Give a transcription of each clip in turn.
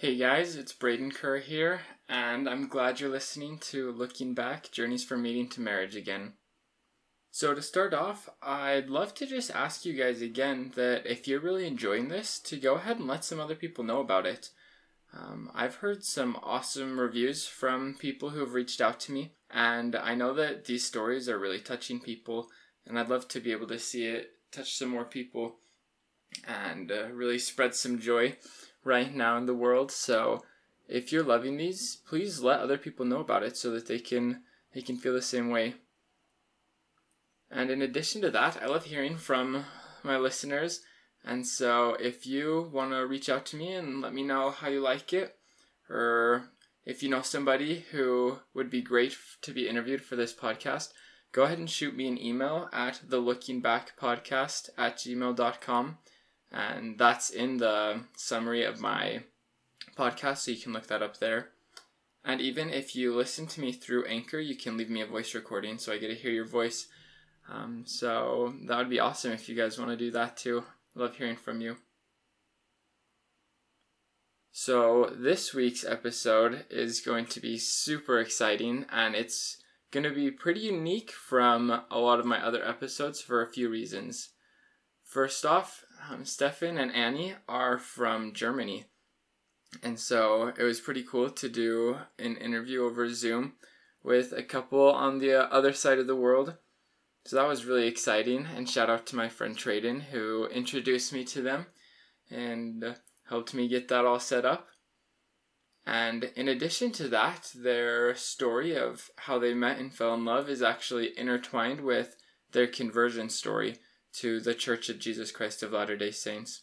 Hey guys, it's Braden Kerr here, and I'm glad you're listening to Looking Back Journeys from Meeting to Marriage again. So, to start off, I'd love to just ask you guys again that if you're really enjoying this, to go ahead and let some other people know about it. Um, I've heard some awesome reviews from people who have reached out to me, and I know that these stories are really touching people, and I'd love to be able to see it touch some more people and uh, really spread some joy right now in the world. So if you're loving these, please let other people know about it so that they can they can feel the same way. And in addition to that, I love hearing from my listeners. And so if you want to reach out to me and let me know how you like it, or if you know somebody who would be great to be interviewed for this podcast, go ahead and shoot me an email at the looking back podcast at gmail.com and that's in the summary of my podcast, so you can look that up there. And even if you listen to me through Anchor, you can leave me a voice recording so I get to hear your voice. Um, so that would be awesome if you guys want to do that too. Love hearing from you. So, this week's episode is going to be super exciting and it's going to be pretty unique from a lot of my other episodes for a few reasons. First off, um, Stefan and Annie are from Germany. And so it was pretty cool to do an interview over Zoom with a couple on the other side of the world. So that was really exciting. And shout out to my friend Traden who introduced me to them and helped me get that all set up. And in addition to that, their story of how they met and fell in love is actually intertwined with their conversion story to the Church of Jesus Christ of Latter day Saints.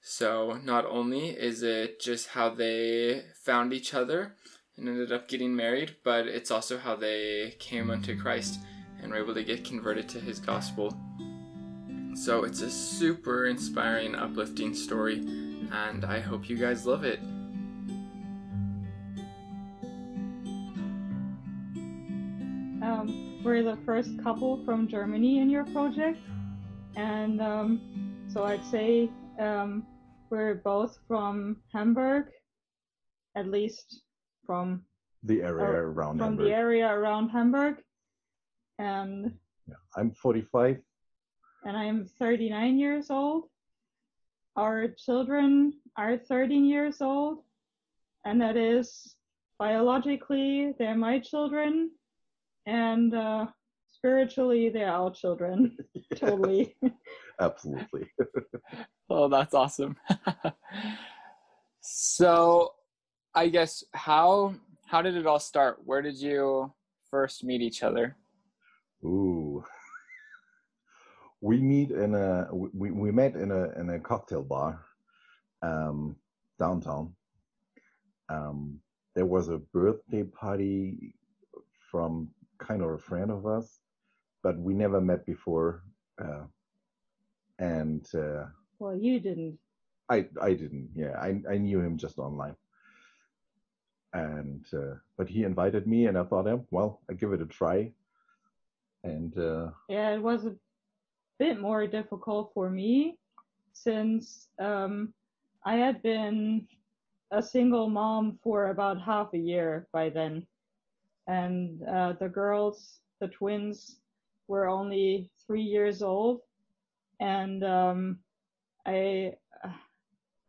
So, not only is it just how they found each other and ended up getting married, but it's also how they came unto Christ and were able to get converted to his gospel. So, it's a super inspiring, uplifting story, and I hope you guys love it. Um, we're the first couple from Germany in your project and um, so I'd say um, we're both from Hamburg, at least from the area uh, around from Hamburg. the area around Hamburg, and yeah, I'm 45, and I'm 39 years old. Our children are 13 years old, and that is biologically they're my children, and uh, spiritually they're our children. Totally. Absolutely. Oh that's awesome. So i guess how how did it all start? Where did you first meet each other? Ooh. We meet in a we, we met in a in a cocktail bar um downtown. Um there was a birthday party from kind of a friend of us but we never met before. Uh, and uh, well, you didn't. I I didn't. Yeah, I I knew him just online. And uh, but he invited me, and I thought, oh, well, I give it a try. And uh, yeah, it was a bit more difficult for me since um, I had been a single mom for about half a year by then, and uh, the girls, the twins, were only three years old, and um, I uh,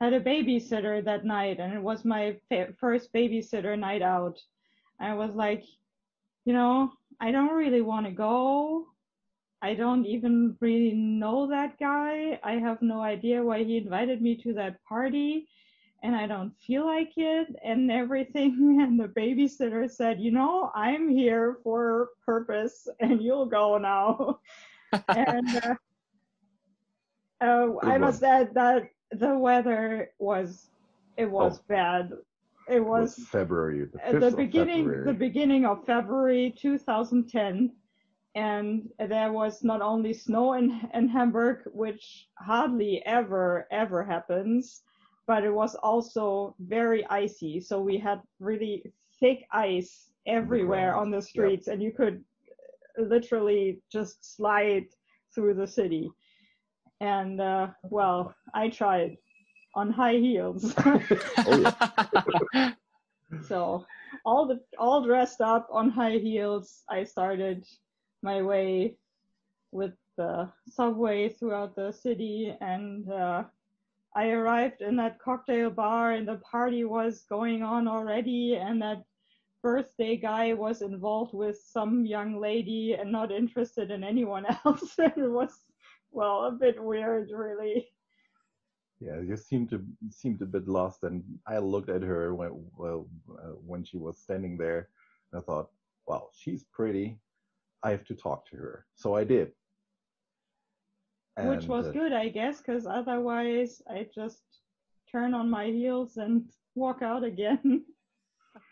had a babysitter that night, and it was my fa- first babysitter night out. I was like, you know, I don't really want to go. I don't even really know that guy. I have no idea why he invited me to that party and I don't feel like it and everything. And the babysitter said, You know, I'm here for purpose and you'll go now. and uh, uh, I must add that the weather was, it was oh. bad. It was, it was February, the at the beginning, February. the beginning of February 2010. And there was not only snow in, in Hamburg, which hardly ever, ever happens, but it was also very icy. So we had really thick ice everywhere on the streets, yep. and you could literally just slide through the city. And uh, well, I tried. on high heels. Oh, so all the all dressed up on high heels, I started my way with the subway throughout the city, and uh, I arrived in that cocktail bar, and the party was going on already, and that birthday guy was involved with some young lady and not interested in anyone else. and it was well a bit weird, really. Yeah, you seemed to seemed a bit lost, and I looked at her when well uh, when she was standing there, and I thought, "Well, she's pretty. I have to talk to her." So I did. Which was uh, good, I guess, because otherwise I just turn on my heels and walk out again.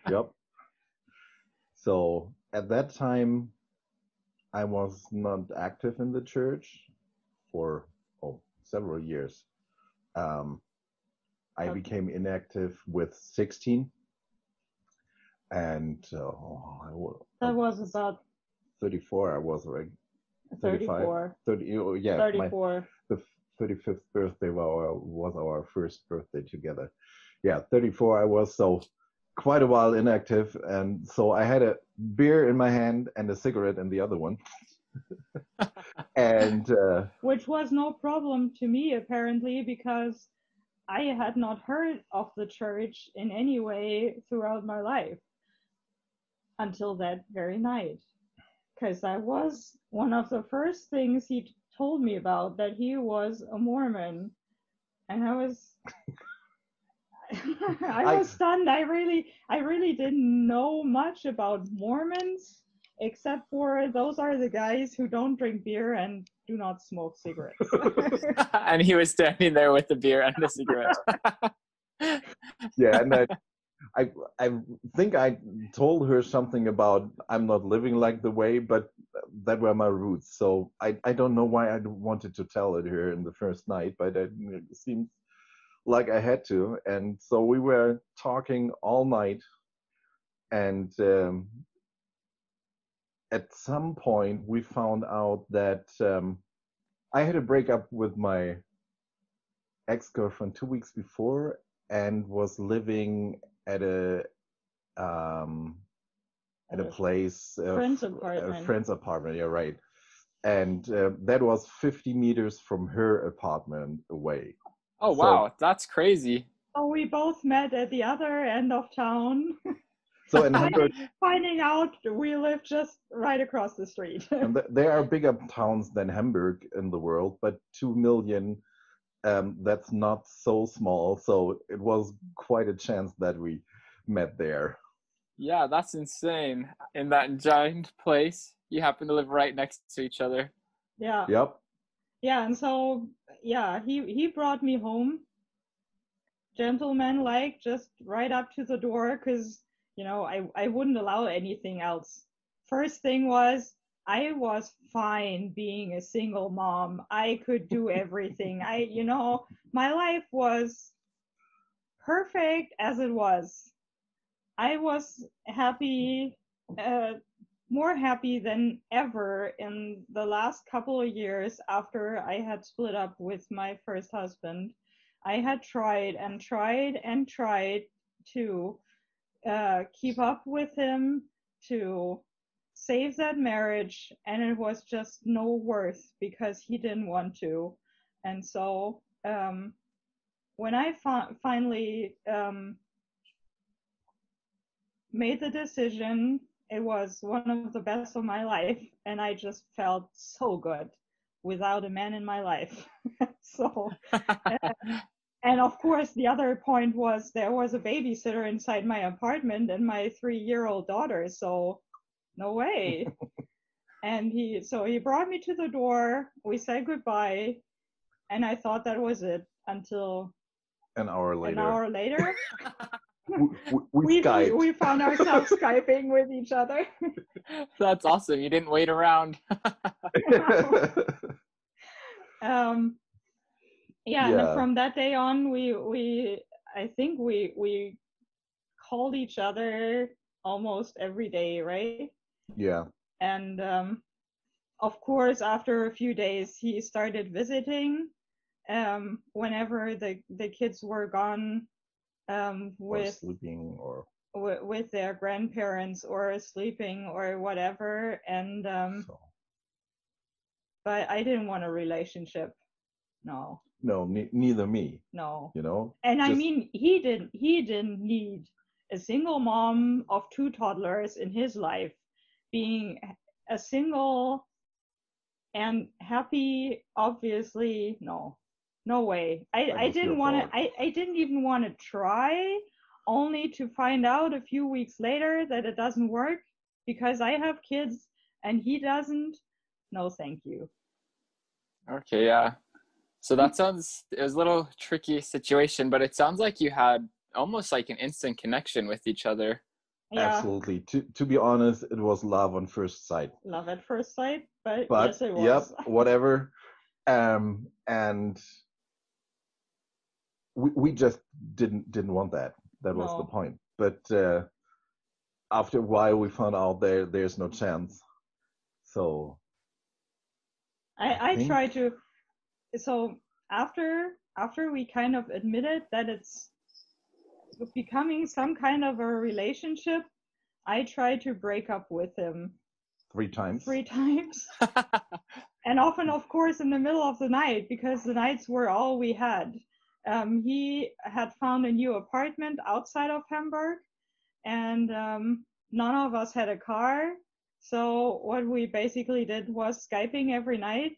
Yep. So at that time, I was not active in the church for oh, several years. Um, I Okay. became inactive with 16, and uh, oh, I that was about 34. I was like 35, 34. 30. oh, Yeah, my 34. the 35th birthday was our, was our first birthday together. Yeah, 34 I was, so quite a while inactive. And so I had a beer in my hand and a cigarette in the other one. and uh, which was no problem to me apparently because I had not heard of the church in any way throughout my life until that very night. Because that was one of the first things he told me about that he was a Mormon. And I was. I I- was stunned. I really, I really didn't know much about Mormons, except for those are the guys who don't drink beer and do not smoke cigarettes. and he was standing there with the beer and the cigarette. yeah, and I, I, I think I told her something about I'm not living like the way, but that were my roots. So I, I don't know why I wanted to tell it her in the first night, but it, seemed like I had to. And so we were talking all night, and um, at some point we found out that um, I had a breakup with my ex-girlfriend two weeks before and was living at a um at a At a place uh, friend's f- apartment. a friend's apartment yeah right and uh, that was 50 meters from her apartment away oh So- wow, that's crazy. oh, we both met at the other end of town, so in Hamburg finding out we live just right across the street. and th- there are bigger towns than Hamburg in the world but 2 million um, that's not so small so it was quite a chance that we met there Yeah, that's insane. In that giant place, you happen to live right next to each other. yeah. yep Yeah, and so yeah, he he brought me home, gentleman like, just right up to the door, cause you know I I wouldn't allow anything else. First thing was I was fine being a single mom. I could do everything. I you know my life was perfect as it was. I was happy. Uh, more happy than ever in the last couple of years after I had split up with my first husband. I had tried and tried and tried to uh, keep up with him, to save that marriage, and it was just no worth because he didn't want to. And so um, when I fi- finally um, made the decision it was one of the best of my life and i just felt so good without a man in my life so and of course the other point was there was a babysitter inside my apartment and my three year old daughter so no way and he so he brought me to the door we said goodbye and i thought that was it until an hour later. an hour later we, we, we we, we found ourselves skyping with each other That's awesome. You didn't wait around. um yeah, and Yeah. then from that day on we we i think we we called each other almost every day right yeah and um of course after a few days he started visiting um, whenever the the kids were gone um, or with sleeping or wi- with their grandparents or sleeping or whatever and um so. but i didn't want a relationship no No, ne- neither me. no You know. and i mean he didn't he didn't need a single mom of two toddlers in his life being a single and happy obviously no no way i That i didn't want to i i didn't even want to try only to find out a few weeks later that it doesn't work because i have kids and he doesn't no thank you Okay, yeah. So that sounds it was a little tricky situation, but it sounds like you had almost like an instant connection with each other. Yeah Absolutely. To to be honest, it was love on first sight. love at first sight but, But yes it was yep, whatever. Um, and we we just didn't didn't want that. That was the point. But uh, after a while, we found out there there's no chance. So I, I think- try to so after after we kind of admitted that it's becoming some kind of a relationship, I tried to break up with him three times. three times. and often of course in the middle of the night because the nights were all we had. Um, he had found a new apartment outside of Hamburg and um, none of us had a car. So what we basically did was Skyping every night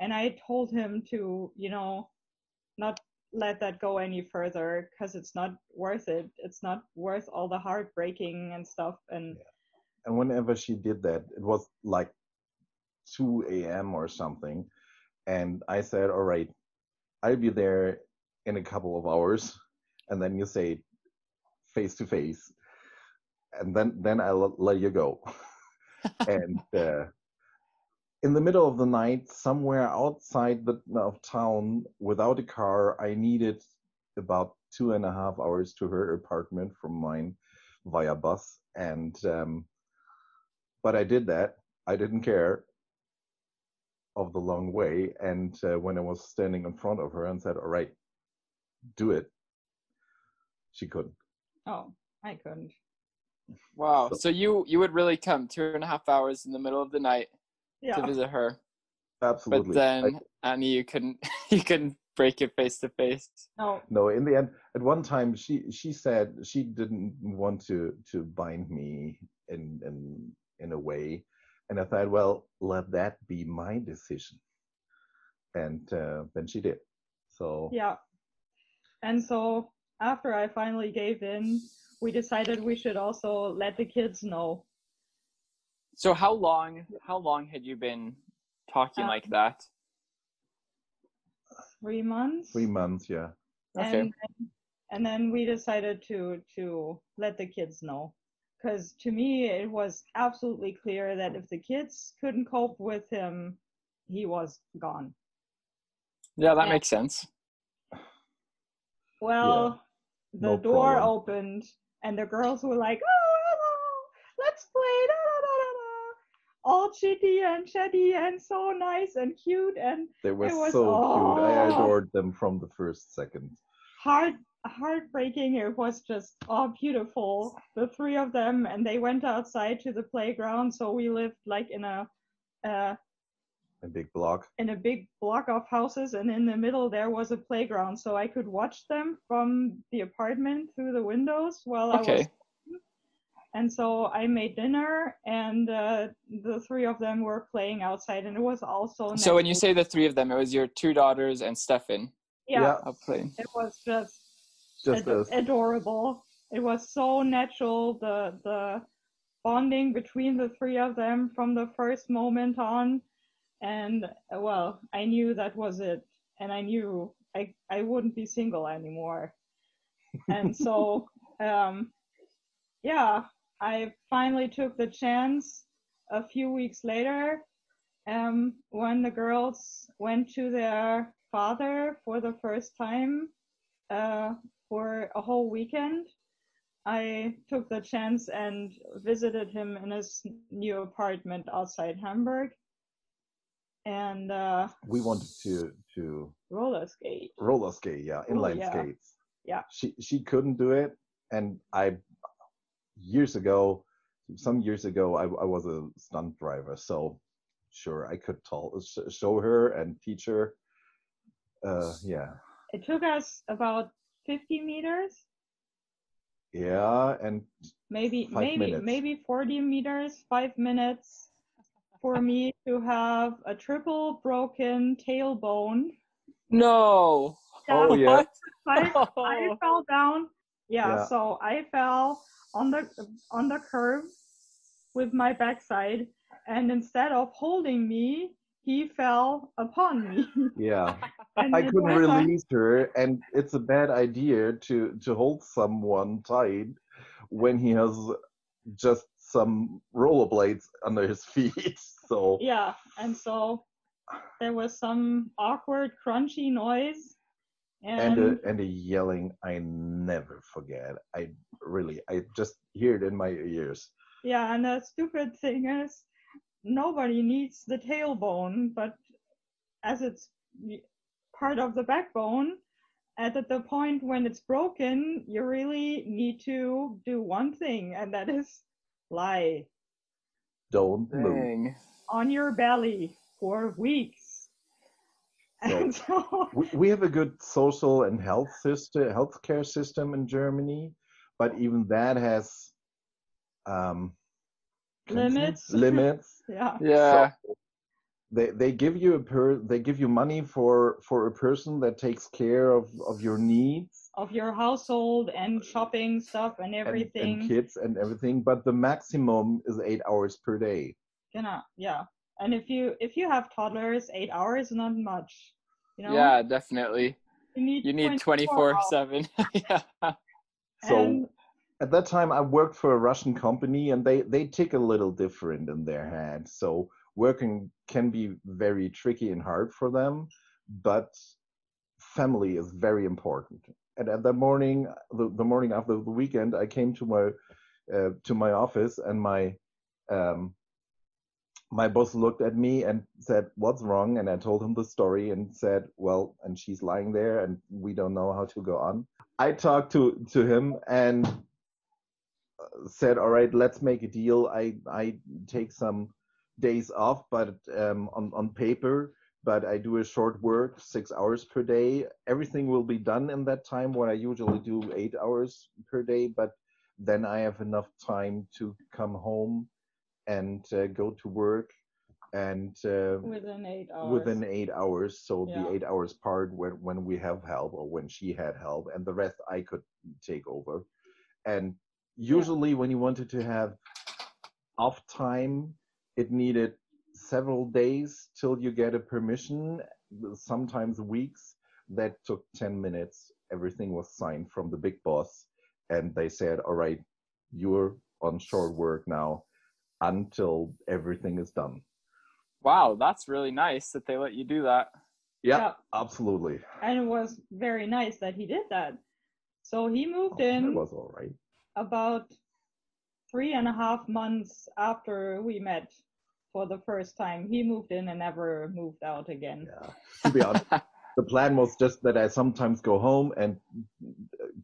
and I told him to, you know, not let that go any further because it's not worth it. It's not worth all the heartbreaking and stuff. And And whenever she did that, it was like 2 a.m. or something. And I said, All right, I'll be there in a couple of hours. And then you say face to face. And then, then I'll let you go. and uh, in the middle of the night, somewhere outside the, of town without a car, I needed about two and a half hours to her apartment from mine via bus. And um, but I did that. I didn't care of the long way. And uh, when I was standing in front of her and said, "All right, do it," she couldn't. oh, I couldn't. wow. So- So you you would really come two and a half hours in the middle of the night to visit her, Absolutely. but I- then Annie, you couldn't you couldn't break it face to face. No. no, in the end, at one time, she she said she didn't want to to bind me in in in a way, and I thought, well, let that be my decision. And uh, then she did. So Yeah. And so after I finally gave in, we decided we should also let the kids know. So how long how long had you been talking Um, like that? Three months. three months, yeah. Okay. And, and then we decided to to let the kids know. Because to me, it was absolutely clear that if the kids couldn't cope with him, he was gone. Yeah, that yeah. makes sense. Well, the no door problem. opened and the girls were like, "Oh, All chitty and chatty and so nice and cute and They were It was- so cute. I oh. adored them from the first second. heart heartbreaking. It was just oh beautiful. The three of them and they went outside to the playground. So we lived like in a uh, A big block. in a big block of houses and in the middle there was a playground so i could watch them from the apartment through the windows while i was Okay. And so i made dinner and uh, the three of them were playing outside and it was also So when you say the three of them, it was your two daughters and Stefan? Yeah, Yeah. playing. it was just Just ad- adorable. It was so natural the the bonding between the three of them from the first moment on. And uh, well i knew that was it. And i knew i i wouldn't be single anymore. And so um yeah i finally took the chance a few weeks later um when the girls went to their father for the first time uh for a whole weekend I took the chance and visited him in his new apartment outside Hamburg. and uh, We wanted to to roller skate. roller skate, yeah, inline yeah. skates. Yeah. She she couldn't do it, and I years ago, some years ago, I, I was a stunt driver, so sure I could tell, show her and teach her. Uh, yeah, It took us about 50 meters, yeah, and maybe maybe minutes. maybe 40 meters, five minutes for me to have a triple broken tailbone. No. Oh, yeah. I, I fell down. Yeah, Yeah. so I fell on the on the curb with my backside, and instead of holding me, he fell upon me. yeah. I couldn't release her, and it's a bad idea to to hold someone tight when he has just some rollerblades under his feet. So Yeah, and so there was some awkward, crunchy noise, Uh, and and a, and a yelling I never forget. I really I just hear it in my ears. yeah, and the stupid thing is, nobody needs the tailbone, but as it's part of the backbone, at the- the point when it's broken, you really need to do one thing, and that is lie Don't move. On your belly for weeks. And so, We, we have a good social and health system, healthcare system in Germany, but even that has um, Limits. Limits. yeah, Yeah. So they they give you a per they give you money for for a person that takes care of of your needs of your household and shopping stuff and and, everything. and kids and everything, but the maximum is eight hours per day. Genau, yeah. And if you if you have toddlers, eight hours not much. You know, Yeah, definitely. you need You need 24 24 7. Yeah. So And- at that time, I worked for a Russian company, and they they tick a little different in their head. So working can be very tricky and hard for them, but family is very important. And at that morning, the, the morning after the weekend, I came to my uh, to my office, and my um, my boss looked at me and said, "What's wrong?" And I told him the story and said, "Well, and she's lying there, and we don't know how to go on." I talked to to him and uh, said, "All right, let's make a deal. I I take some days off, but um, on on paper, but I do a short work, six hours per day. Everything will be done in that time. What I usually do, eight hours per day, but then I have enough time to come home and uh, go to work." And uh, within eight hours. within eight hours. So Yeah. the eight hours part when when we have help or when she had help, and the rest I could take over. And usually when you wanted to have off time, it needed several days till you get a permission. Sometimes weeks. That took ten minutes. Everything was signed from the big boss, and they said, "All right, you're on short work now." Until everything is done. Wow, that's really nice that they let you do that. Yeah, Yeah. absolutely. and it was very nice that he did that. So he moved Oh, in It was all right. about three and a half months after we met for the first time. He moved in and never moved out again. Yeah. To be honest, the plan was just that I sometimes go home and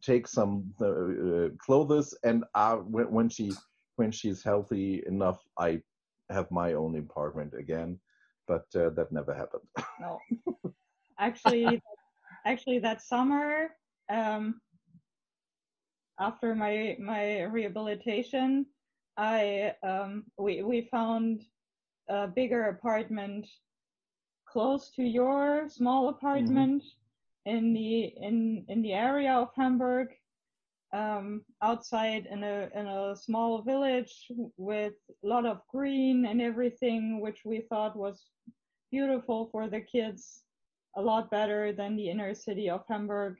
take some uh, clothes, and uh, when, when she when she's healthy enough, I have my own apartment again. But uh, that never happened. No, actually, actually that summer, um, after my my rehabilitation, I um, we we found a bigger apartment close to your small apartment in the in in the area of Hamburg, um, outside in a in a small village with a lot of green and everything, which we thought was beautiful for the kids, a lot better than the inner city of Hamburg,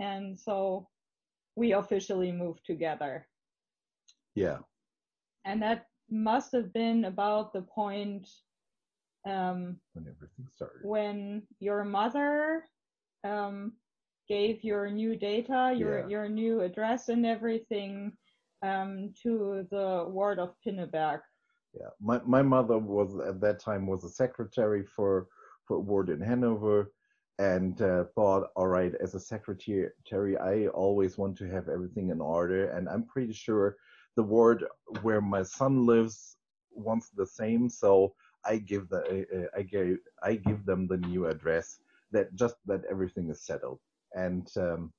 and so we officially moved together yeah. and that must have been about the point um, When everything started. when your mother um, gave your new data, your Yeah. your new address and everything um, to the ward of Pinneberg. yeah. My my mother was at that time was a secretary for for a ward in Hanover, and uh, thought, all right, as a secretary, I always want to have everything in order, and I'm pretty sure the ward where my son lives wants the same, so I give the uh, I gave I give them the new address that just that everything is settled, and um,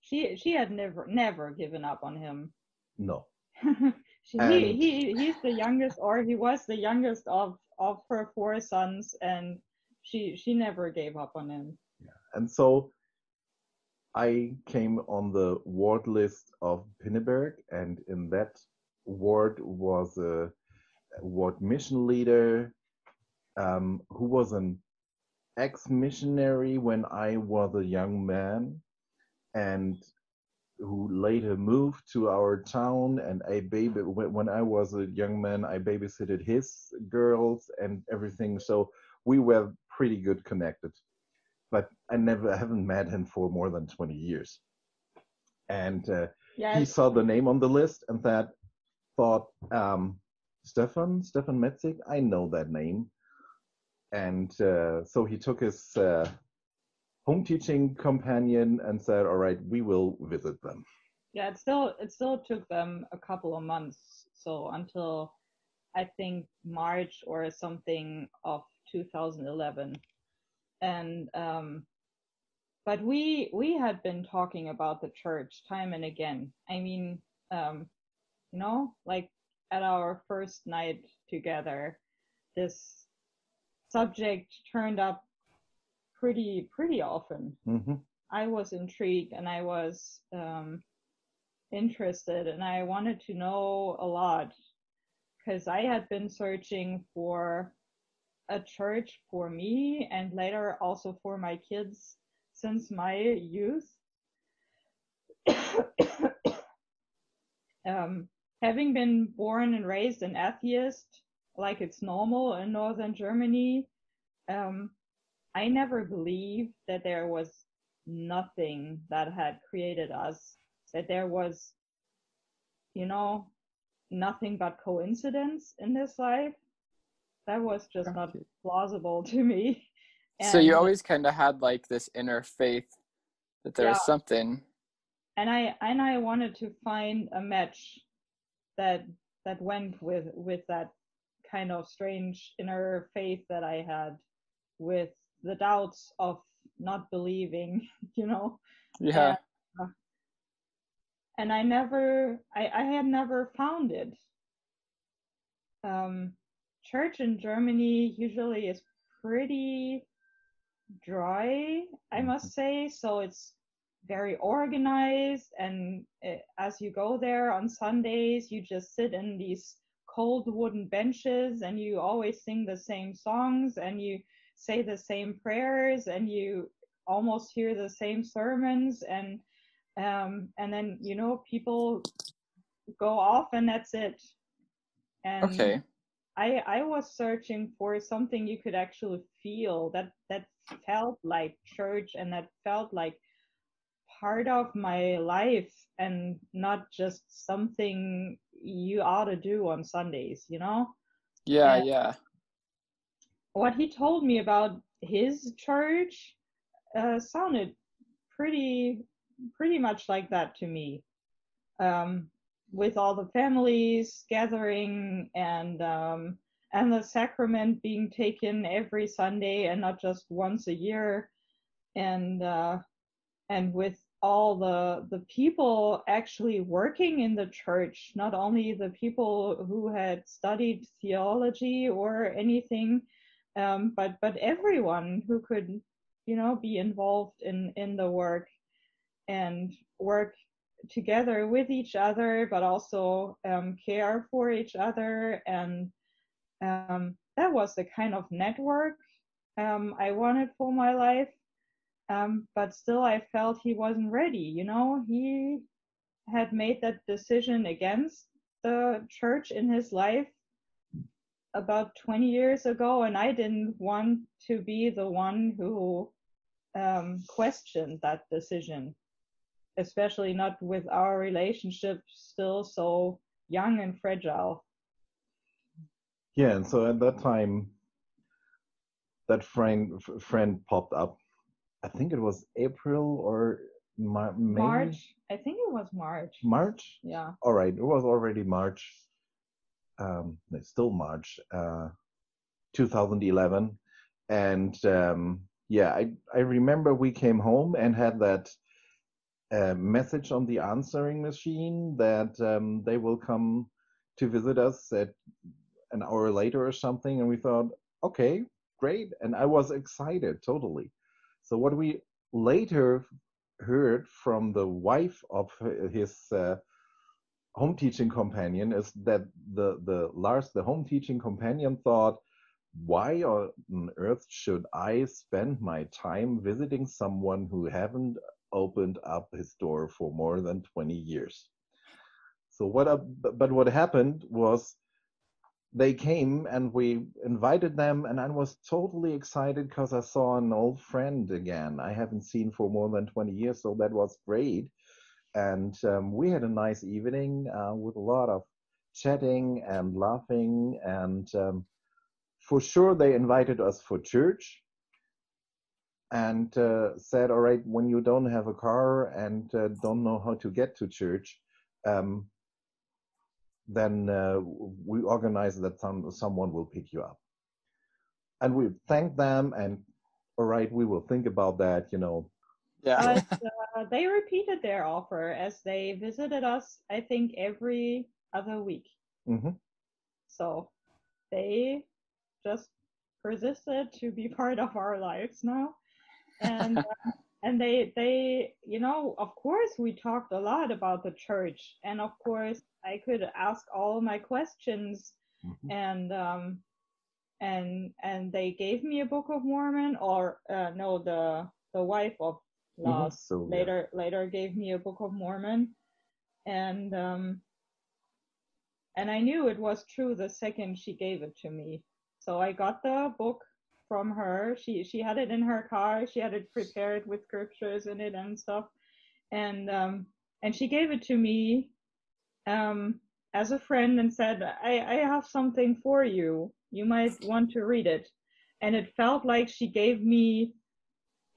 she she had never never given up on him. no, she, And- he, he he's the youngest, or he was the youngest of of her four sons, and she she never gave up on him. Yeah. And so I came on the ward list of Pinneberg, and in that ward was a ward mission leader um, who was an ex missionary when I was a young man, and who later moved to our town. And I baby when I was a young man, I babysitted his girls and everything. So we were pretty good connected but I never haven't met him for more than 20 years. And uh, Yeah, he saw the name on the list and that thought, um, Stefan, Stefan Metzig, I know that name. And uh, so he took his uh, home teaching companion and said, all right, we will visit them. yeah. It still it still took them a couple of months, so until I think March or something of 2011, and um, but we we had been talking about the church time and again. I mean, um, you know, like at our first night together, this subject turned up pretty pretty often. hmm I was intrigued and I was um, interested and I wanted to know a lot because I had been searching for a church for me and later also for my kids since my youth. um, having been born and raised an atheist, like it's normal in northern Germany, um, I never believed that there was nothing that had created us, that there was, you know, nothing but coincidence in this life. That was just not plausible to me. So you always kind of had like this inner faith that there was something. and I and I wanted to find a match that that went with with that kind of strange inner faith that I had with the doubts of not believing, you know. Yeah. and I never, I, I had never found it. Um, church in Germany usually is pretty dry, I must say. So it's very organized, and uh, as you go there on Sundays, you just sit in these cold wooden benches, and you always sing the same songs, and you say the same prayers, and you almost hear the same sermons, and um, and then you know people go off and that's it and Okay. i i was searching for something you could actually feel that that felt like church and that felt like part of my life and not just something you ought to do on sundays you know Yeah, Yeah. yeah. what he told me about his church uh, sounded pretty pretty much like that to me um, with all the families gathering and um, and the sacrament being taken every sunday and not just once a year and uh, and with all the the people actually working in the church not only the people who had studied theology or anything um, but but everyone who could you know be involved in in the work and work together with each other but also um, care for each other. And um, that was the kind of network um, i wanted for my life um, but still i felt he wasn't ready you know he had made that decision against the church in his life about 20 years ago and i didn't want to be the one who um, questioned that decision especially not with our relationship still so young and fragile Yeah, and so at that time, that friend friend popped up. I think it was April or Ma- May? March. I think it was March. March. Yeah. All right, it was already March. Um, it's still March, uh, 2011, and um, yeah, I I remember we came home and had that uh, message on the answering machine that um, they will come to visit us at an hour later or something, and we thought, okay, great, and I was excited totally. So what we later heard from the wife of his uh, home teaching companion is that the the Lars, the home teaching companion, thought, why on earth should I spend my time visiting someone who haven't opened up his door for more than 20 years? So what? But what happened was they came and we invited them and i was totally excited because i saw an old friend again. I haven't seen for more than 20 years so that was great. And um, we had a nice evening uh, with a lot of chatting and laughing and um, for sure they invited us for church and uh, said all right when you don't have a car and uh, don't know how to get to church um, then uh, we organize that some someone will pick you up and we thank them and all right we will think about that you know Yeah. But uh, they repeated their offer as they visited us, I think, every other week. mm-hmm. So they just persisted to be part of our lives now. And uh, and they they you know of course we talked a lot about the church. And of course I could ask all my questions hmm and um and and they gave me a book of mormon or uh, no the the wife of Lars So yeah. later later gave me a book of mormon. And um and i knew it was true the second she gave it to me. So i got the book from her. She she had it in her car. She had it prepared with scriptures in it and stuff. And um and she gave it to me um as a friend and said i i have something for you. You might want to read it. And it felt like she gave me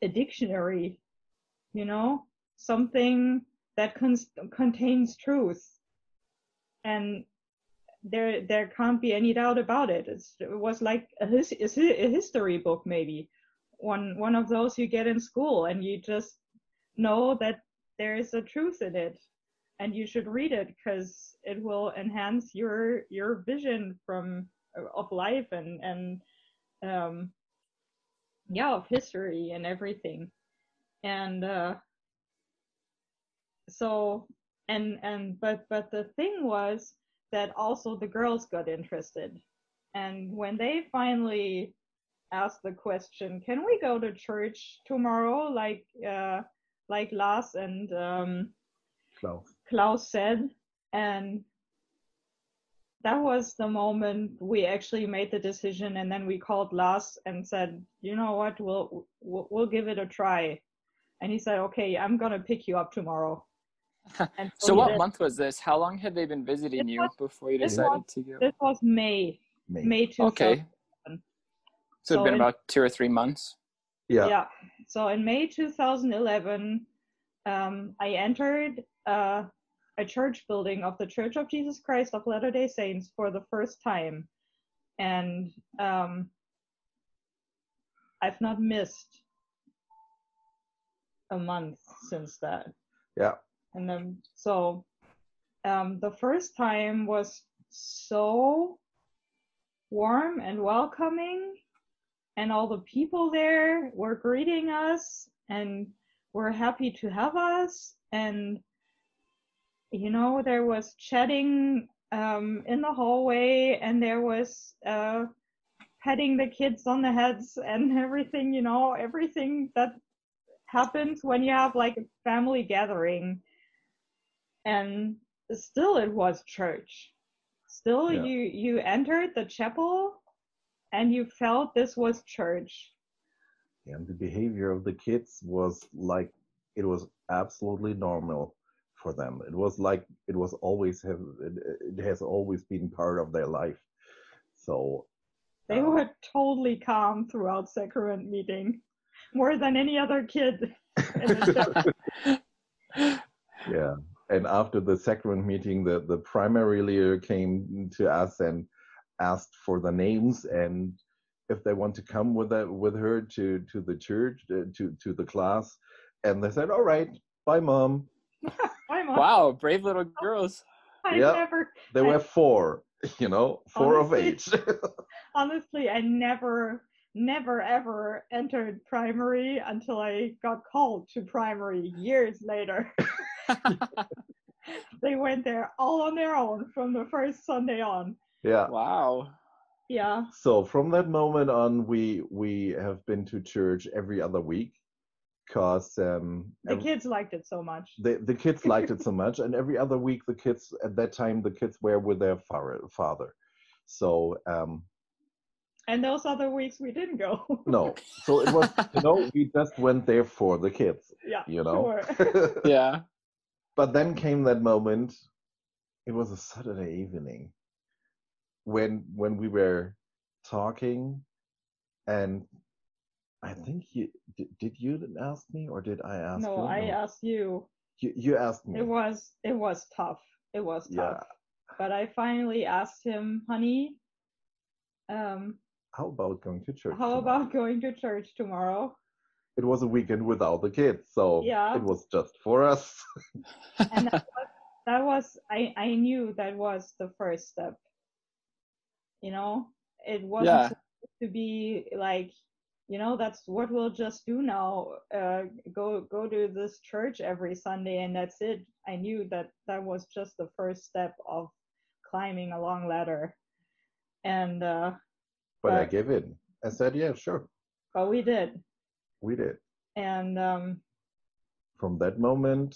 a dictionary you know something that cons- contains truth. And there there can't be any doubt about it. It's, it was like a, his, a history book maybe. One one of those you get in school and you just know that there is a truth in it. And you should read it because it will enhance your your vision from of life and and um yeah of history and everything. And uh so and and but but the thing was that also the girls got interested and when they finally asked the question can we go to church tomorrow like uh like Lars and um Klaus. Klaus said, and that was the moment we actually made the decision. And then we called Lars and said, you know what, we'll we'll, we'll give it a try. And he said, okay, I'm gonna pick you up tomorrow. And So what did. month was this? How long had they been visiting This you was- before you this decided to go? This was May, May. May 2000. Okay. So it'd So been in- about two or three months. Yeah. yeah. So in May 2011, um, I entered uh, a church building of the Church of Jesus Christ of Latter day Saints for the first time. And um, I've not missed a month since that. Yeah. And then, so um, the first time was so warm and welcoming and all the people there were greeting us and were happy to have us. And you know there was chatting um, in the hallway and there was uh, petting the kids on the heads and everything you know everything that happens when you have like a family gathering and still it was church still Yeah. you you entered the chapel and you felt this was church and the behavior of the kids was like it was absolutely normal for them it was like it was always have it, it has always been part of their life So They uh, were totally calm throughout sacrament meeting, more than any other kid. in the yeah. And after the sacrament meeting, the, the primary leader came to us and asked for the names and if they want to come with that with her to to the church uh, to to the class. And they said, "All right, bye, mom." I'm a, wow, brave little girls. I Yeah. never, They I- were four, you know, four of Honestly. age. honestly, I never, never ever entered primary until I got called to primary years later. they went there all on their own from the first Sunday on. yeah. wow. Yeah, So from that moment on, we we have been to church every other week, cause um, the kids liked it so much. the the kids liked it so much, and every other week the kids at that time the kids were with their father. father. So um, And those other weeks we didn't go. no, so it was you know we just went there for the kids, yeah, you know. sure. Yeah. But then came that moment. It was a Saturday evening when when we were talking, and I think you did. Did you ask me or did I ask no, you? I asked you. You, you asked me. It was it was tough. It was tough. yeah. But I finally asked him, honey, um, How about going to church? how tonight?" about going to church tomorrow? It was a weekend without the kids, so Yeah. it was just for us. And that was, that was I, I knew that was the first step. You know, it wasn't Yeah. supposed to be like, you know, that's what we'll just do now. Uh, go go to this church every Sunday and that's it. I knew that that was just the first step of climbing a long ladder. And uh, But I gave in. I said, yeah, sure. but we did. We did. And um, From that moment,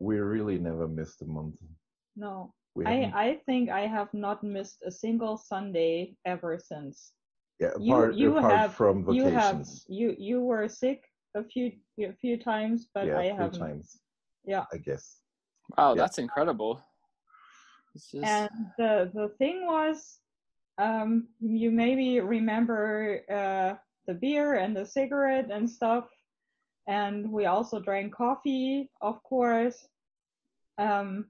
we really never missed a month. no, I, I think I have not missed a single Sunday ever since. yeah, apart, you apart have- from You have vacations. you you were sick a few a few times, but yeah, I three haven't. times. Yeah. I guess. Wow, Yeah. that's incredible. Just And the the thing was, um, you maybe remember uh, the beer and the cigarette and stuff, and we also drank coffee, of course. Um,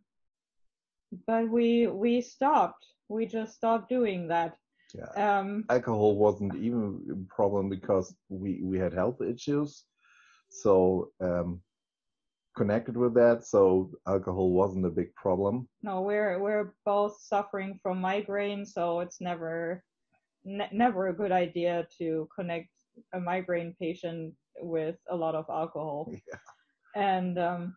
but we we stopped. We just stopped doing that. Yeah. Um, Alcohol wasn't even a problem because we, we had health issues. So um, connected with that, so alcohol wasn't a big problem. no, we're we're both suffering from migraine, so it's never ne- never a good idea to connect a migraine patient with a lot of alcohol. Yeah. And um,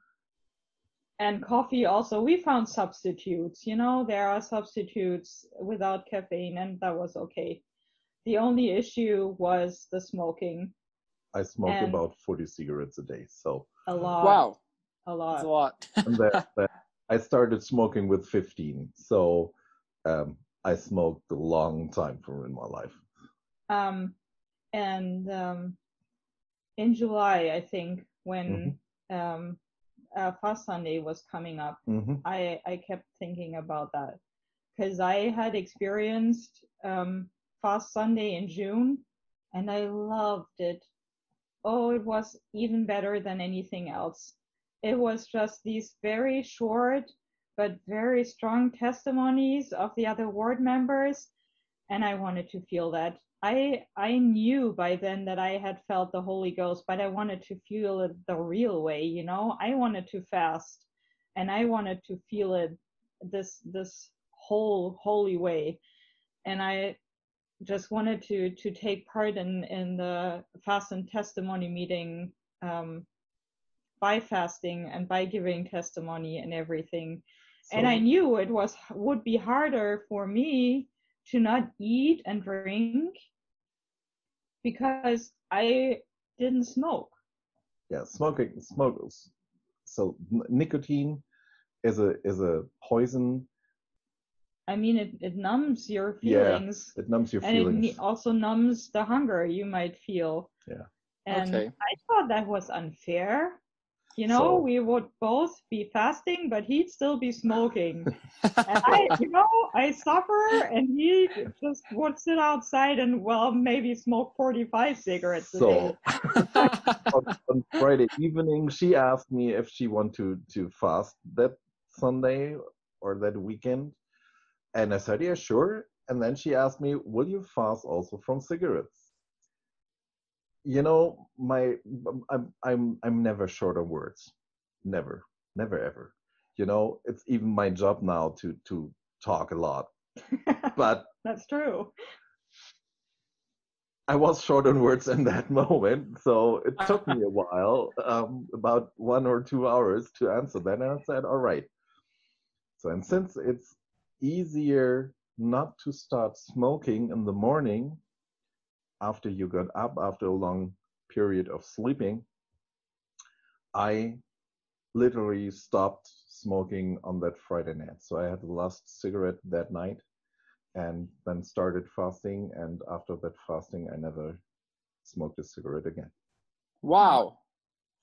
and coffee also. We found substitutes. You know, there are substitutes without caffeine, and that was okay. The only issue was the smoking. I smoke And- about 40 cigarettes a day. So A lot. wow, A that's lot. a lot. and that, that I started smoking with 15. So um, I smoked a long time for in my life. um, and um, in July, I think, when um, uh, Fast Sunday was coming up, hmm I, I kept thinking about that because I had experienced um, Fast Sunday in June and I loved it. Oh, it was even better than anything else. It was just these very short but very strong testimonies of the other ward members, and I wanted to feel that. I I knew by then that I had felt the Holy Ghost, but I wanted to feel it the real way, you know. I wanted to fast, and I wanted to feel it this this whole holy way, and I just wanted to to take part in in the fast and testimony meeting um, by fasting and by giving testimony and everything and I knew it was would be harder for me to not eat and drink because I didn't smoke. yeah, smoking, smokers. So n- nicotine is a is a poison. I mean, it, it numbs your feelings. Yeah, feelings It numbs your and it feelings. ne- also numbs the hunger you might feel. Yeah. And Okay. I thought that was unfair. You know, So- we would both be fasting, but he'd still be smoking. and I, you know, I suffer, and he just would sit outside and well, maybe smoke 45 cigarettes a day. So on, on Friday evening, she asked me if she want to to fast that Sunday or that weekend, and I said, yeah, sure. And then she asked me, will you fast also from cigarettes? You know, my I'm I'm I'm never short on words, never, never ever. You know, it's even my job now to to talk a lot, but That's true. I was short on words in that moment, so it took me a while, um, about one or two hours to answer that, and I said, "All right." So, and since it's easier not to start smoking in the morning after you got up after a long period of sleeping, I literally stopped smoking on that Friday night. So I had the last cigarette that night and then started fasting. And after that fasting, I never smoked a cigarette again. wow.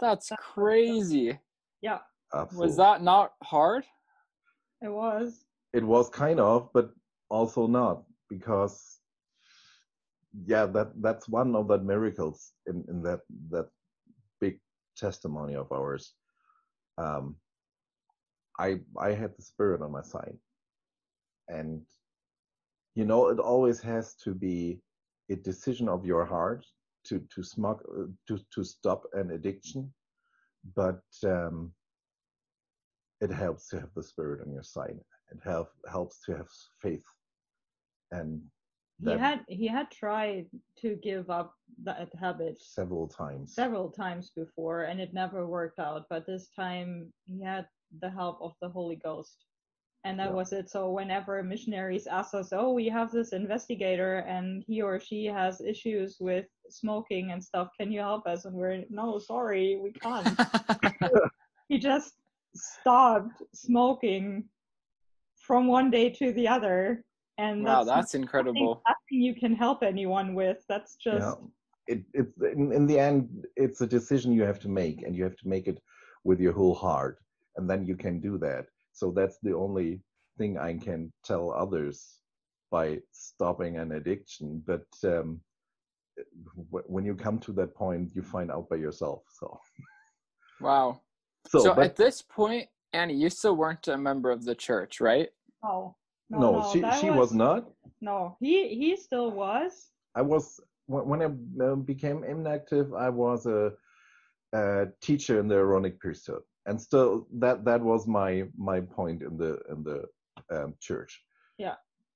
That's crazy. Yeah, Absolutely. Was that not hard? it was. It was kind of, but also not because, yeah, that that's one of the miracles in in that that big testimony of ours. Um, I I had the spirit on my side, and you know it always has to be a decision of your heart to to uh, to to stop an addiction, but um, it helps to have the spirit on your side. It help, helps to have faith, and He had he had tried to give up that habit several times. several times before, and it never worked out. But this time he had the help of the Holy Ghost, and that Yeah. was it. So whenever missionaries ask us, "Oh, we have this investigator, and he or she has issues with smoking and stuff. Can you help us?" and we're no, sorry, we can't. he just stopped smoking from one day to the other and wow, that's, that's incredible. nothing you can help anyone with that's just yeah. It, it's in, in the end, it's a decision you have to make, and you have to make it with your whole heart, and then you can do that. So that's the only thing I can tell others by stopping an addiction. But um, w- when you come to that point, you find out by yourself. So, Wow. so, So, but at this point, Annie, you still weren't a member of the church, right? no no, no, no, she she was not. no he he still was I was when I uh, became inactive. I was a, a teacher in the Aaronic priesthood, and still that that was my my point in the in the um, church. Yeah.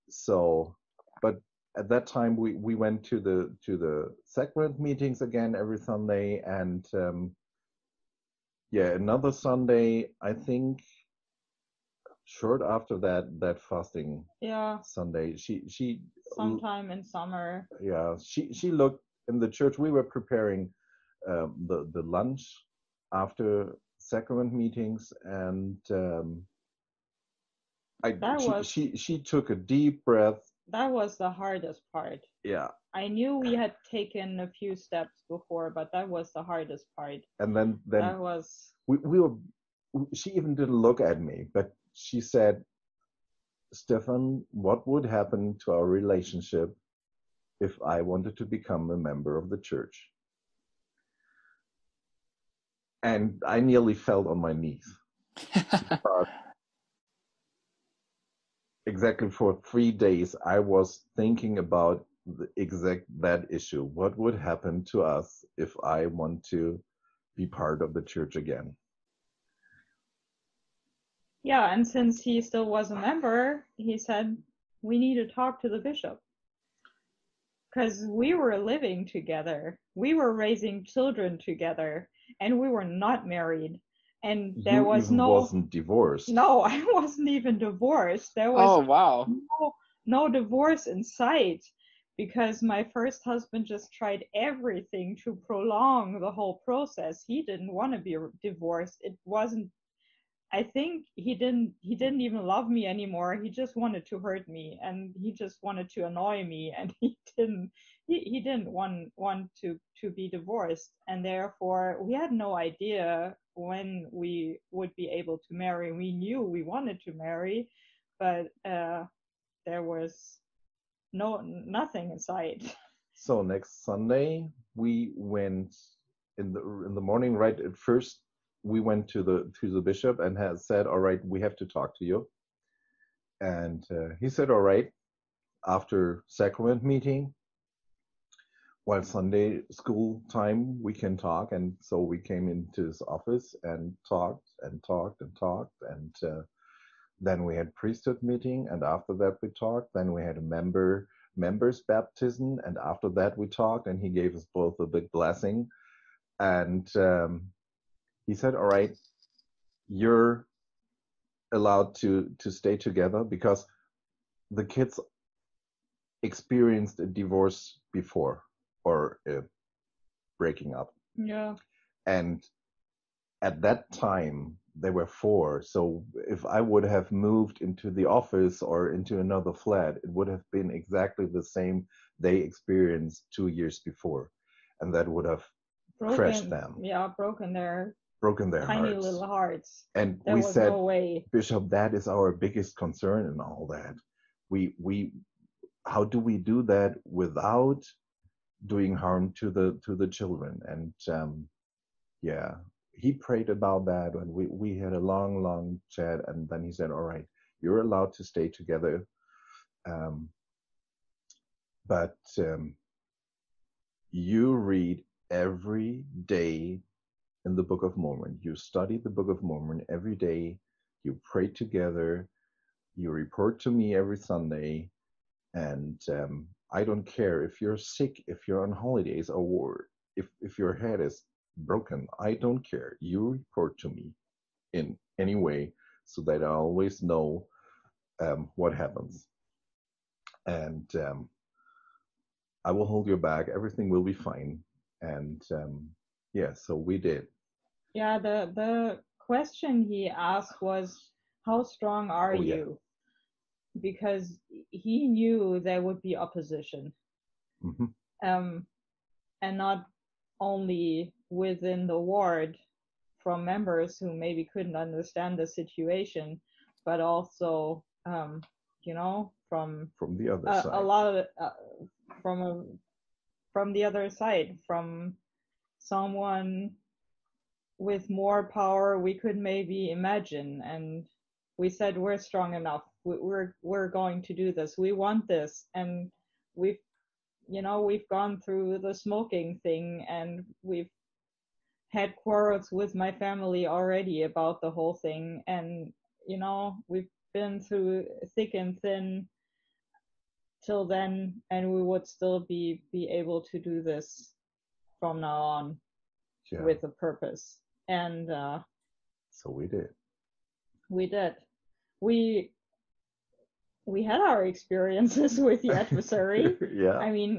So, but at that time we we went to the to the sacrament meetings again every Sunday, and um, yeah, another Sunday I think. Short after that, that fasting yeah. Sunday, she she sometime in summer. Yeah she she looked in the church we were preparing um, the the lunch after sacrament meetings and um I, That she, was- she she took a deep breath. That was the hardest part. Yeah. I knew we had taken a few steps before but that was the hardest part. And then then that was we, we were she even didn't look at me but she said stefan what would happen to our relationship if i wanted to become a member of the church? And i nearly fell on my knees. Exactly for three days i was thinking about the exact that issue. What would happen to us if i want to be part of the church again yeah and since he still was a member he said we need to talk to the bishop because we were living together we were raising children together and we were not married and there you was even no wasn't divorced no i wasn't even divorced there was oh, wow. no, no divorce in sight because my first husband just tried everything to prolong the whole process. He didn't want to be divorced. It wasn't I think he didn't he didn't even love me anymore. He just wanted to hurt me and he just wanted to annoy me and he didn't he, he didn't want want to to be divorced and therefore we had no idea when we would be able to marry. We knew we wanted to marry, but uh, there was no nothing in sight. So next Sunday we went in the in the morning. Right at first, we went to the to the bishop and had said, "All right, we have to talk to you." And uh, he said, "All right." After sacrament meeting, while Sunday school time we can talk, and so we came into his office and talked and talked and talked, and uh, then we had priesthood meeting, and after that we talked. Then we had a member members baptism and after that we talked and he gave us both a big blessing and um, he said all right you're allowed to to stay together because the kids experienced a divorce before or a breaking up. Yeah. and at that time they were four. So if i would have moved into the office or into another flat it would have been exactly the same they experienced two years before and that would have crushed them. Yeah, broken their broken their tiny hearts. little hearts. and There we said no bishop that is our biggest concern and all that. We we how do we do that without doing harm to the to the children? And um yeah he prayed about that and we we had a long long chat and then he said all right you're allowed to stay together. Um but um you read every day in the book of mormon. You study the book of mormon every day. You pray together. You report to me every sunday. And um, i don't care if you're sick if you're on holidays or if, if your head is broken i don't care. You report to me in any way so that i always know um, what happens. And um, i will hold your back. Everything will be fine. And um, yeah so we did Yeah, the the question he asked was, "How strong are Oh, yeah. you?" Because he knew there would be opposition, Mhm. um, and not only within the ward from members who maybe couldn't understand the situation, but also, um, you know, from from the other a, side a lot of uh, from a from the other side from someone with more power we could maybe imagine. And we said we're strong enough. We- we're we're going to do this. We want this. And we've you know we've gone through the smoking thing and we've had quarrels with my family already about the whole thing. And you know we've been through thick and thin till then and we would still be be able to do this from now on yeah. with a purpose. And uh so we did. we did. We we had our experiences with the adversary. Yeah. I mean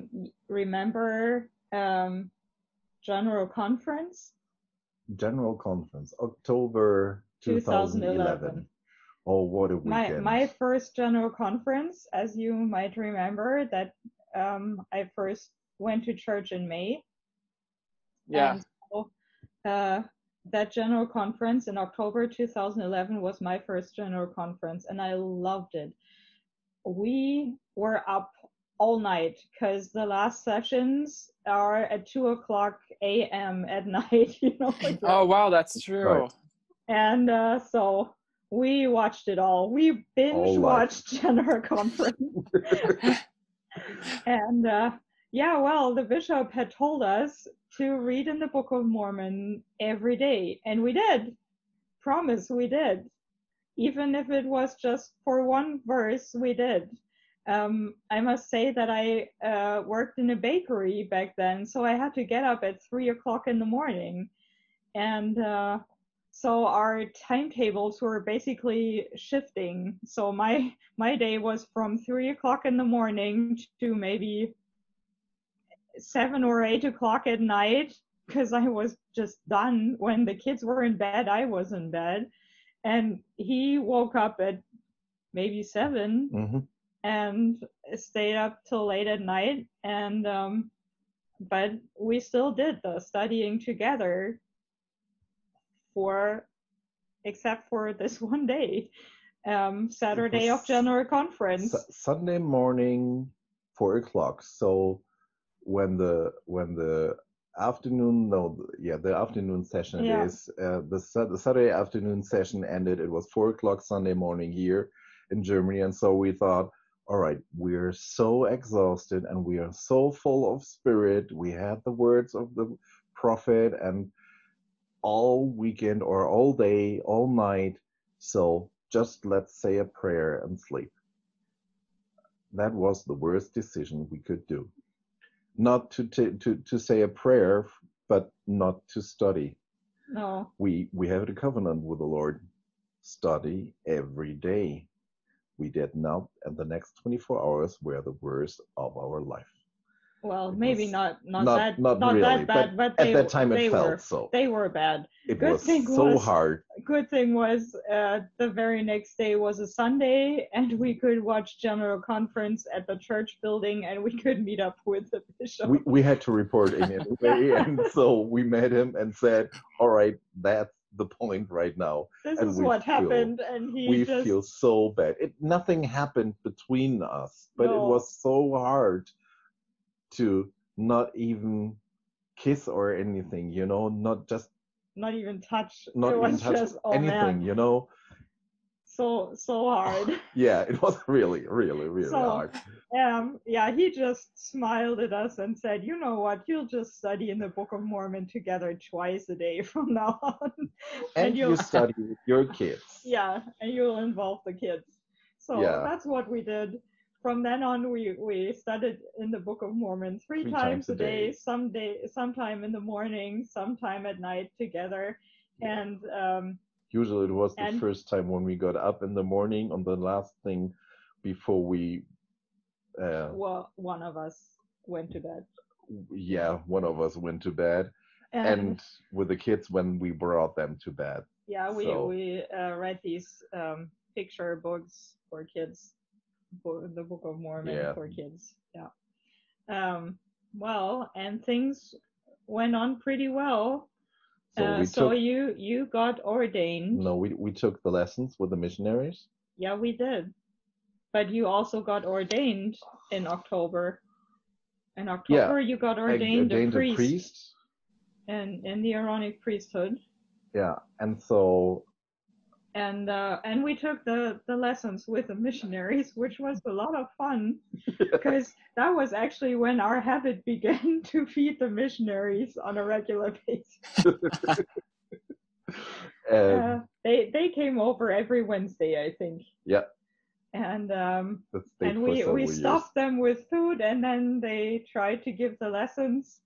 remember um general conference? General conference october 2011, 2011 oh what a my weekend. my first general conference as you might remember that um i first went to church in may Yeah. And so, uh, that general conference in October 2011 was my first general conference, and I loved it. We were up all night because the last sessions are at 2 o'clock a.m. at night, you know. like. Oh wow, that's true. Right. And uh, so we watched it all. We binge All watched general conference. And uh, yeah, well, the bishop had told us to read in the Book of Mormon every day, and we did. Promise, we did. Even if it was just for one verse, we did. Um, I must say that I uh, worked in a bakery back then, so I had to get up at three o'clock in the morning, and uh, so our timetables were basically shifting. So my my day was from three o'clock in the morning to maybe seven or eight o'clock at night because I was just done when the kids were in bed. I was in bed, and he woke up at maybe 7 hmm and stayed up till late at night and um but we still did the studying together for except for this one day um saturday of general conference Su- Sunday morning, four o'clock. So when the when the afternoon no yeah the afternoon session Yeah. is uh, the, the Saturday afternoon session ended. It was four o'clock Sunday morning here in Germany, and so we thought, all right, we're so exhausted and we are so full of spirit. We had the words of the prophet and all weekend or all day, all night. So just let's say a prayer and sleep. That was the worst decision we could do. Not to to to, to say a prayer, but not to study. no We we have a covenant with the Lord. Study every day. We did not, and the next 24 hours were the worst of our life. Well It maybe not not, not that not, not really, that bad but, at they, that time it felt were so. they were bad It good was thing so was- hard. good thing was uh, the very next day was a Sunday, and we could watch general conference at the church building, and we could meet up with the bishop. we, we had to report him anyway, and so we met him and said, "All right, that's the point right now." this and is what feel- happened, and he we just feel so bad. It nothing happened between us, but it was so hard to not even kiss or anything, you know, not just not even touch. not it even touch just oh anything, man, you know. so so hard. Yeah, it was really, really, really So- hard. um, yeah, he just smiled at us and said, "You know what? You'll just study in the Book of Mormon together twice a day from now on, And you'll you study with your kids. yeah and you'll involve the kids so Yeah. that's what we did from then on we we studied in the book of mormon three, Three times, times a day, day. some day sometime in the morning sometime at night together Yeah. and um Usually it was the first time when we got up in the morning on the last thing before we uh well one of us went to bed yeah, one of us went to bed and, and with the kids when we brought them to bed. yeah we so- we uh, read these um picture books for kids bo- the book of mormon Yeah. for kids yeah um well and things went on pretty well So Uh, we so took you you got ordained. no, we we took the lessons with the missionaries. Yeah, we did. But you also got ordained in October. In October, you got I ordained, ordained a priest, priest. in in the Aaronic priesthood, Yeah, and so and uh, and we took the the lessons with the missionaries, which was a lot of fun because that was actually when our habit began to feed the missionaries on a regular basis. um, Uh, they they came over every Wednesday, I think. Yeah. And um, and we we years. stuffed them with food and then they tried to give the lessons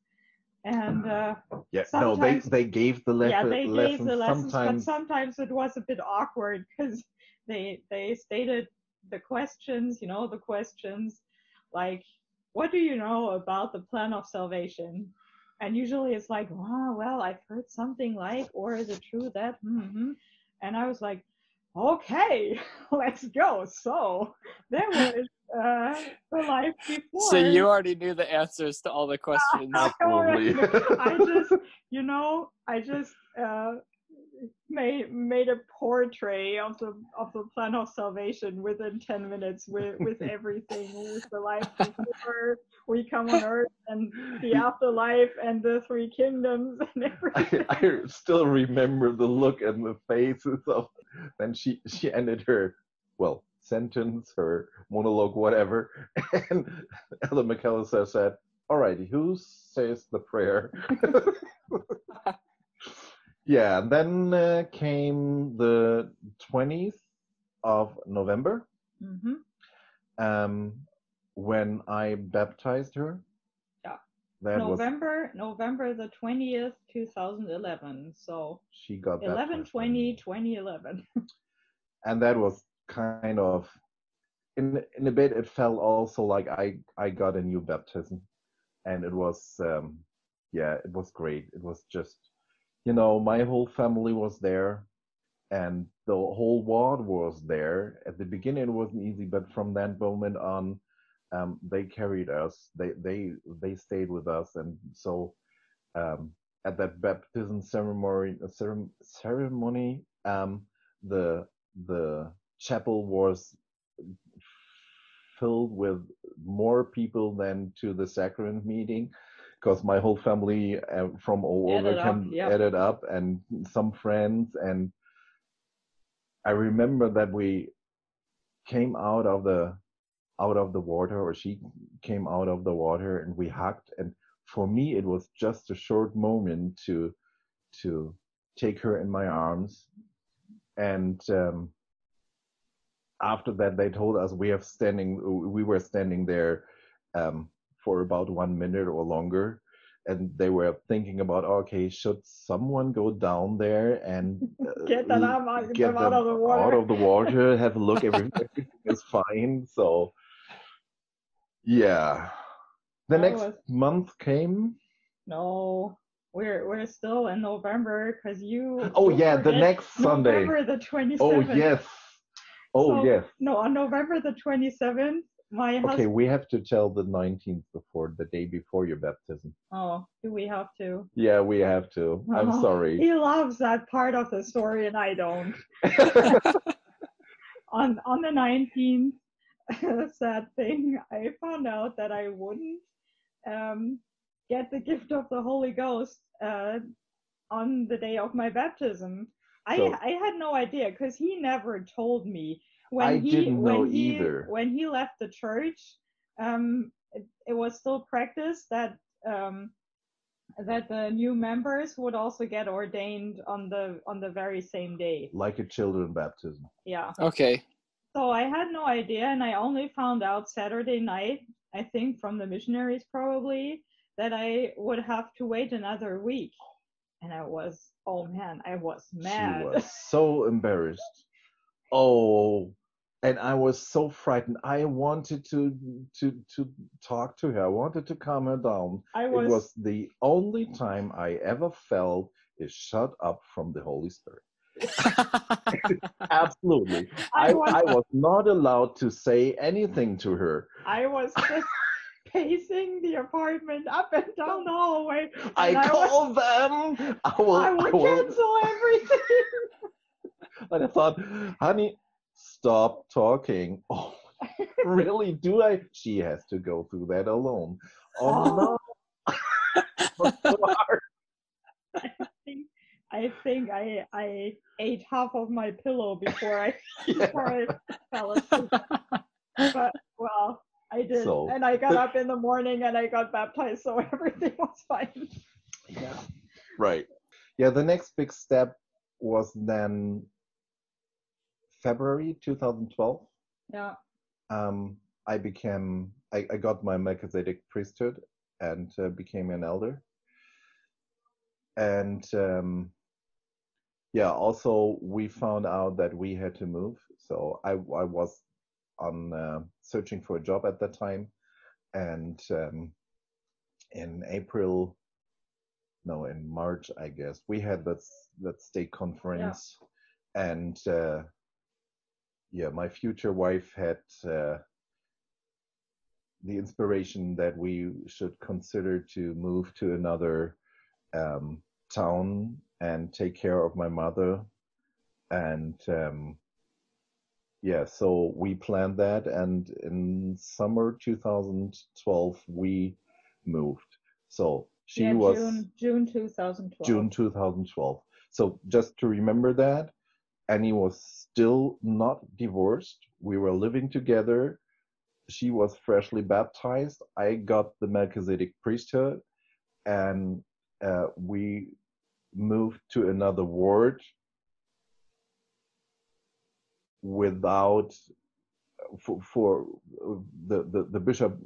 and uh, Yeah, no, they they gave the le- yeah they gave lessons. the lessons sometimes. but sometimes it was a bit awkward because they they stated the questions you know the questions like what do you know about the plan of salvation? And usually it's like oh well i've heard something like or is it true that hmm and i was like okay let's go. So there was uh, the life before So you already knew the answers to all the questions. Absolutely. I just, you know, I just uh, made made a portrait of the of the plan of salvation within ten minutes with with everything, with the life before we come on earth and the afterlife and the three kingdoms and I, everything. I still remember the look and the faces of. Then she she ended her well sentence, or monologue, whatever, and Elder McAllister said, "All righty, who says the prayer?" yeah, and then uh, came the twentieth of November, hmm um, when I baptized her. Yeah. That was November November the twentieth, two thousand eleven. So she got 11 20 2011. and that was kind of in in a bit it felt also like i i got a new baptism and it was um yeah it was great it was just you know my whole family was there and the whole ward was there. At the beginning, it wasn't easy, but from that moment on, um, they carried us. They they they stayed with us, and so um, at that baptism ceremony ceremony, um, the the chapel was filled with more people than to the sacrament meeting because my whole family uh, from all over came yep. added up and some friends and i remember that we came out of the out of the water or she came out of the water and we hugged and for me it was just a short moment to to take her in my arms and um, after that they told us we have standing we were standing there um, for about one minute or longer and they were thinking about okay should someone go down there and uh, Get them out, get them out of the water. out of the water have a look everything, everything is fine so yeah the That next was- month came No, we're we're still in November because you. oh yeah the next sunday November the twenty oh seventh. yes oh So- yes No, on November the twenty seventh, my husband. okay we have to tell the 19th before the day before your baptism Oh, do we have to? yeah we have to i'm Oh, sorry He loves that part of the story, and I don't. on on the 19th sad thing i found out that i wouldn't um, get the gift of the holy ghost uh, on the day of my baptism So- i had no idea because he never told me when I he didn't when know he either. when he left the church um it, it was still practice that um that the new members would also get ordained on the on the very same day like a children baptism yeah Okay. so I had no idea, and I only found out Saturday night, I think from the missionaries probably, that I would have to wait another week. And I was, oh man, I was mad. She was so embarrassed. Oh, and I was so frightened. I wanted to to to talk to her. I wanted to calm her down. I was, It was, was the only time I ever felt is shut up from the Holy Spirit. Absolutely. I I, was, I was not allowed to say anything to her. I was just pacing the apartment up and down the hallway. I I called them. I will, I I would will, cancel everything. And I thought, honey, stop talking. Oh, really? Do I? She has to go through that alone. Oh, oh. no. So hard? I think I I ate half of my pillow before I Yeah. before I fell asleep. but well, I did, So, and I got the- up in the morning and I got baptized, so everything was fine. Yeah. Right. Yeah, the next big step was then February 2012. Yeah, Um, I became, I, I got my Melchizedek priesthood and uh, became an elder. And um, yeah, also we found out that we had to move. So I, I was on uh, searching for a job at that time. And um, in April, no, in March, I guess, we had that, that stake conference. And uh, yeah, my future wife had uh, the inspiration that we should consider to move to another um, town and take care of my mother. And um, yeah, so we planned that, and in summer 2012 we moved. So she yeah, was June June 2012. June 2012. So just to remember that, Annie was still not divorced. We were living together. She was freshly baptized. I got the Melchizedek priesthood, and uh, we moved to another ward without for, for the, the the bishop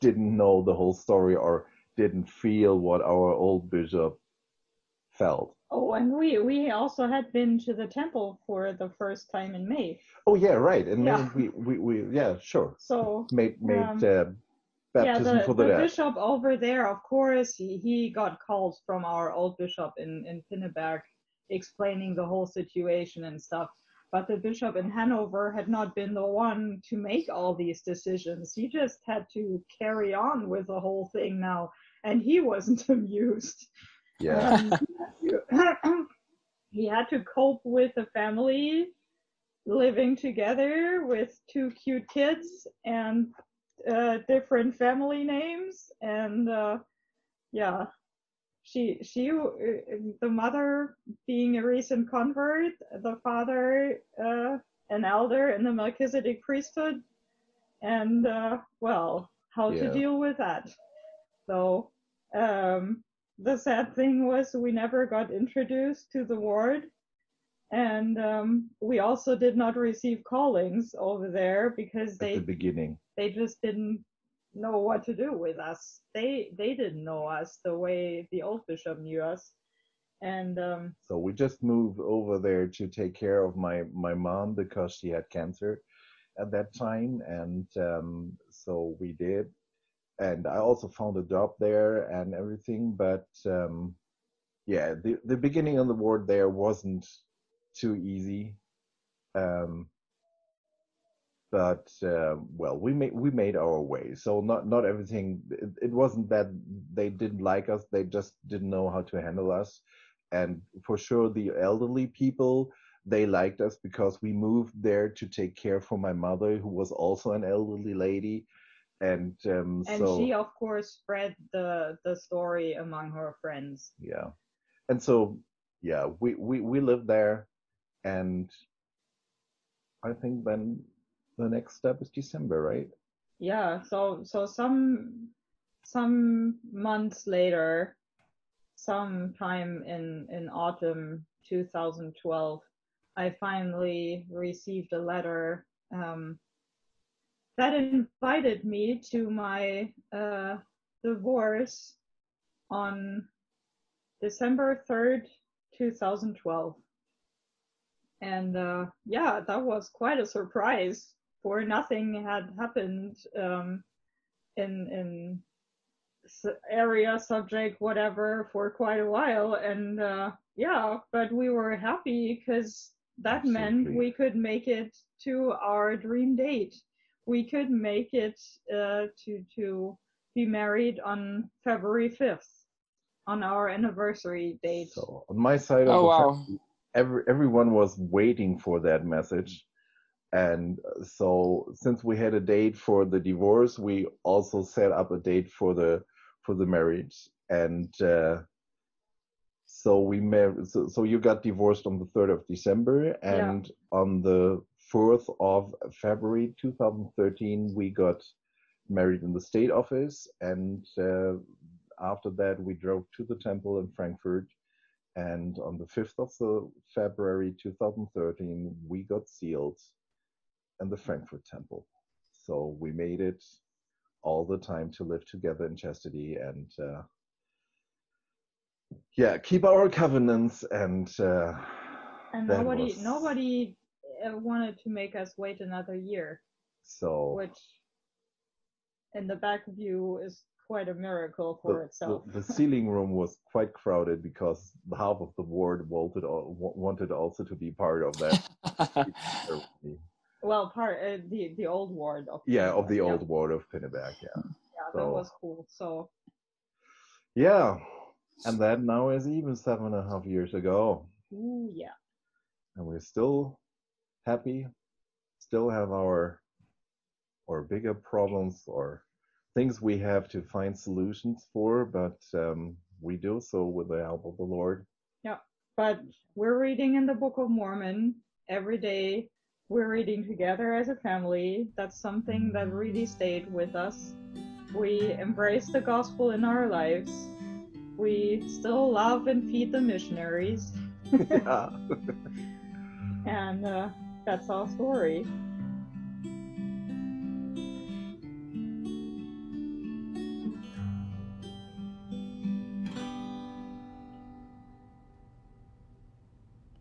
didn't know the whole story or didn't feel what our old bishop felt. Oh, and we we also had been to the temple for the first time in May. Oh yeah, right. And Yeah. then we, we, we yeah, sure. So Made made Um, uh, yeah, the, for the, the bishop over there, of course, he, he got calls from our old bishop in in Pinneberg explaining the whole situation and stuff. But the bishop in Hanover had not been the one to make all these decisions. He just had to carry on with the whole thing now, and he wasn't amused. Yeah. Um, he had to cope with a family living together with two cute kids and uh, different family names and uh, yeah she she uh, the mother being a recent convert the father uh, an elder in the melchizedek priesthood and uh, well how Yeah. to deal with that so um, the sad thing was we never got introduced to the ward and um, we also did not receive callings over there because At they the beginning. they just didn't know what to do with us. They they didn't know us the way the old bishop knew us, and um, So we just moved over there to take care of my my mom because she had cancer at that time, and um, so we did. And I also found a job there and everything, but um, yeah, the the beginning of the ward there wasn't too easy. Um, but uh, well, we made we made our way. So not not everything. It, it wasn't that they didn't like us; they just didn't know how to handle us. And for sure, the elderly people they liked us because we moved there to take care for my mother, who was also an elderly lady. And um, and so she of course spread the the story among her friends. yeah and so yeah we we, we lived there and i think then the next step is december right Yeah, so so some some months later, sometime in in autumn 2012, I finally received a letter um, that invited me to my uh, divorce on December 3rd, 2012. And uh, yeah, that was quite a surprise, for nothing had happened um, in in area, subject, whatever, for quite a while. And uh, yeah, but we were happy because that meant Absolutely. we could make it to our dream date. We could make it uh, to to be married on February 5th, on our anniversary date. so on my side of Oh the wow. family, every, everyone was waiting for that message and so since we had a date for the divorce we also set up a date for the for the marriage. And uh, so we married so, so you got divorced on the 3rd of december. Yeah. and on the 4th of february 2013 we got married in the state office. And uh, after that we drove to the temple in frankfurt. And on the 5th of the february 2013 we got sealed in the frankfurt temple so we made it all the time to live together in chastity and uh, yeah keep our covenants and uh, and nobody was- nobody uh, wanted to make us wait another year, so which in the back view is quite a miracle for the, itself. the, the sealing room was quite crowded because the half of the ward wanted, wanted also to be part of that ceremony. Well, part uh, the the old ward of yeah of the yeah, old ward of pinneberg yeah yeah that was cool. So yeah and that now is even seven and a half years ago ooh, yeah, and we're still happy still have our our bigger problems or things we have to find solutions for but um, we do so with the help of the lord Yeah, but we're reading in the Book of Mormon every day. We're reading together as a family. That's something that really stayed with us. We embrace the gospel in our lives. We still love and feed the missionaries. yeah. and uh, that's our story.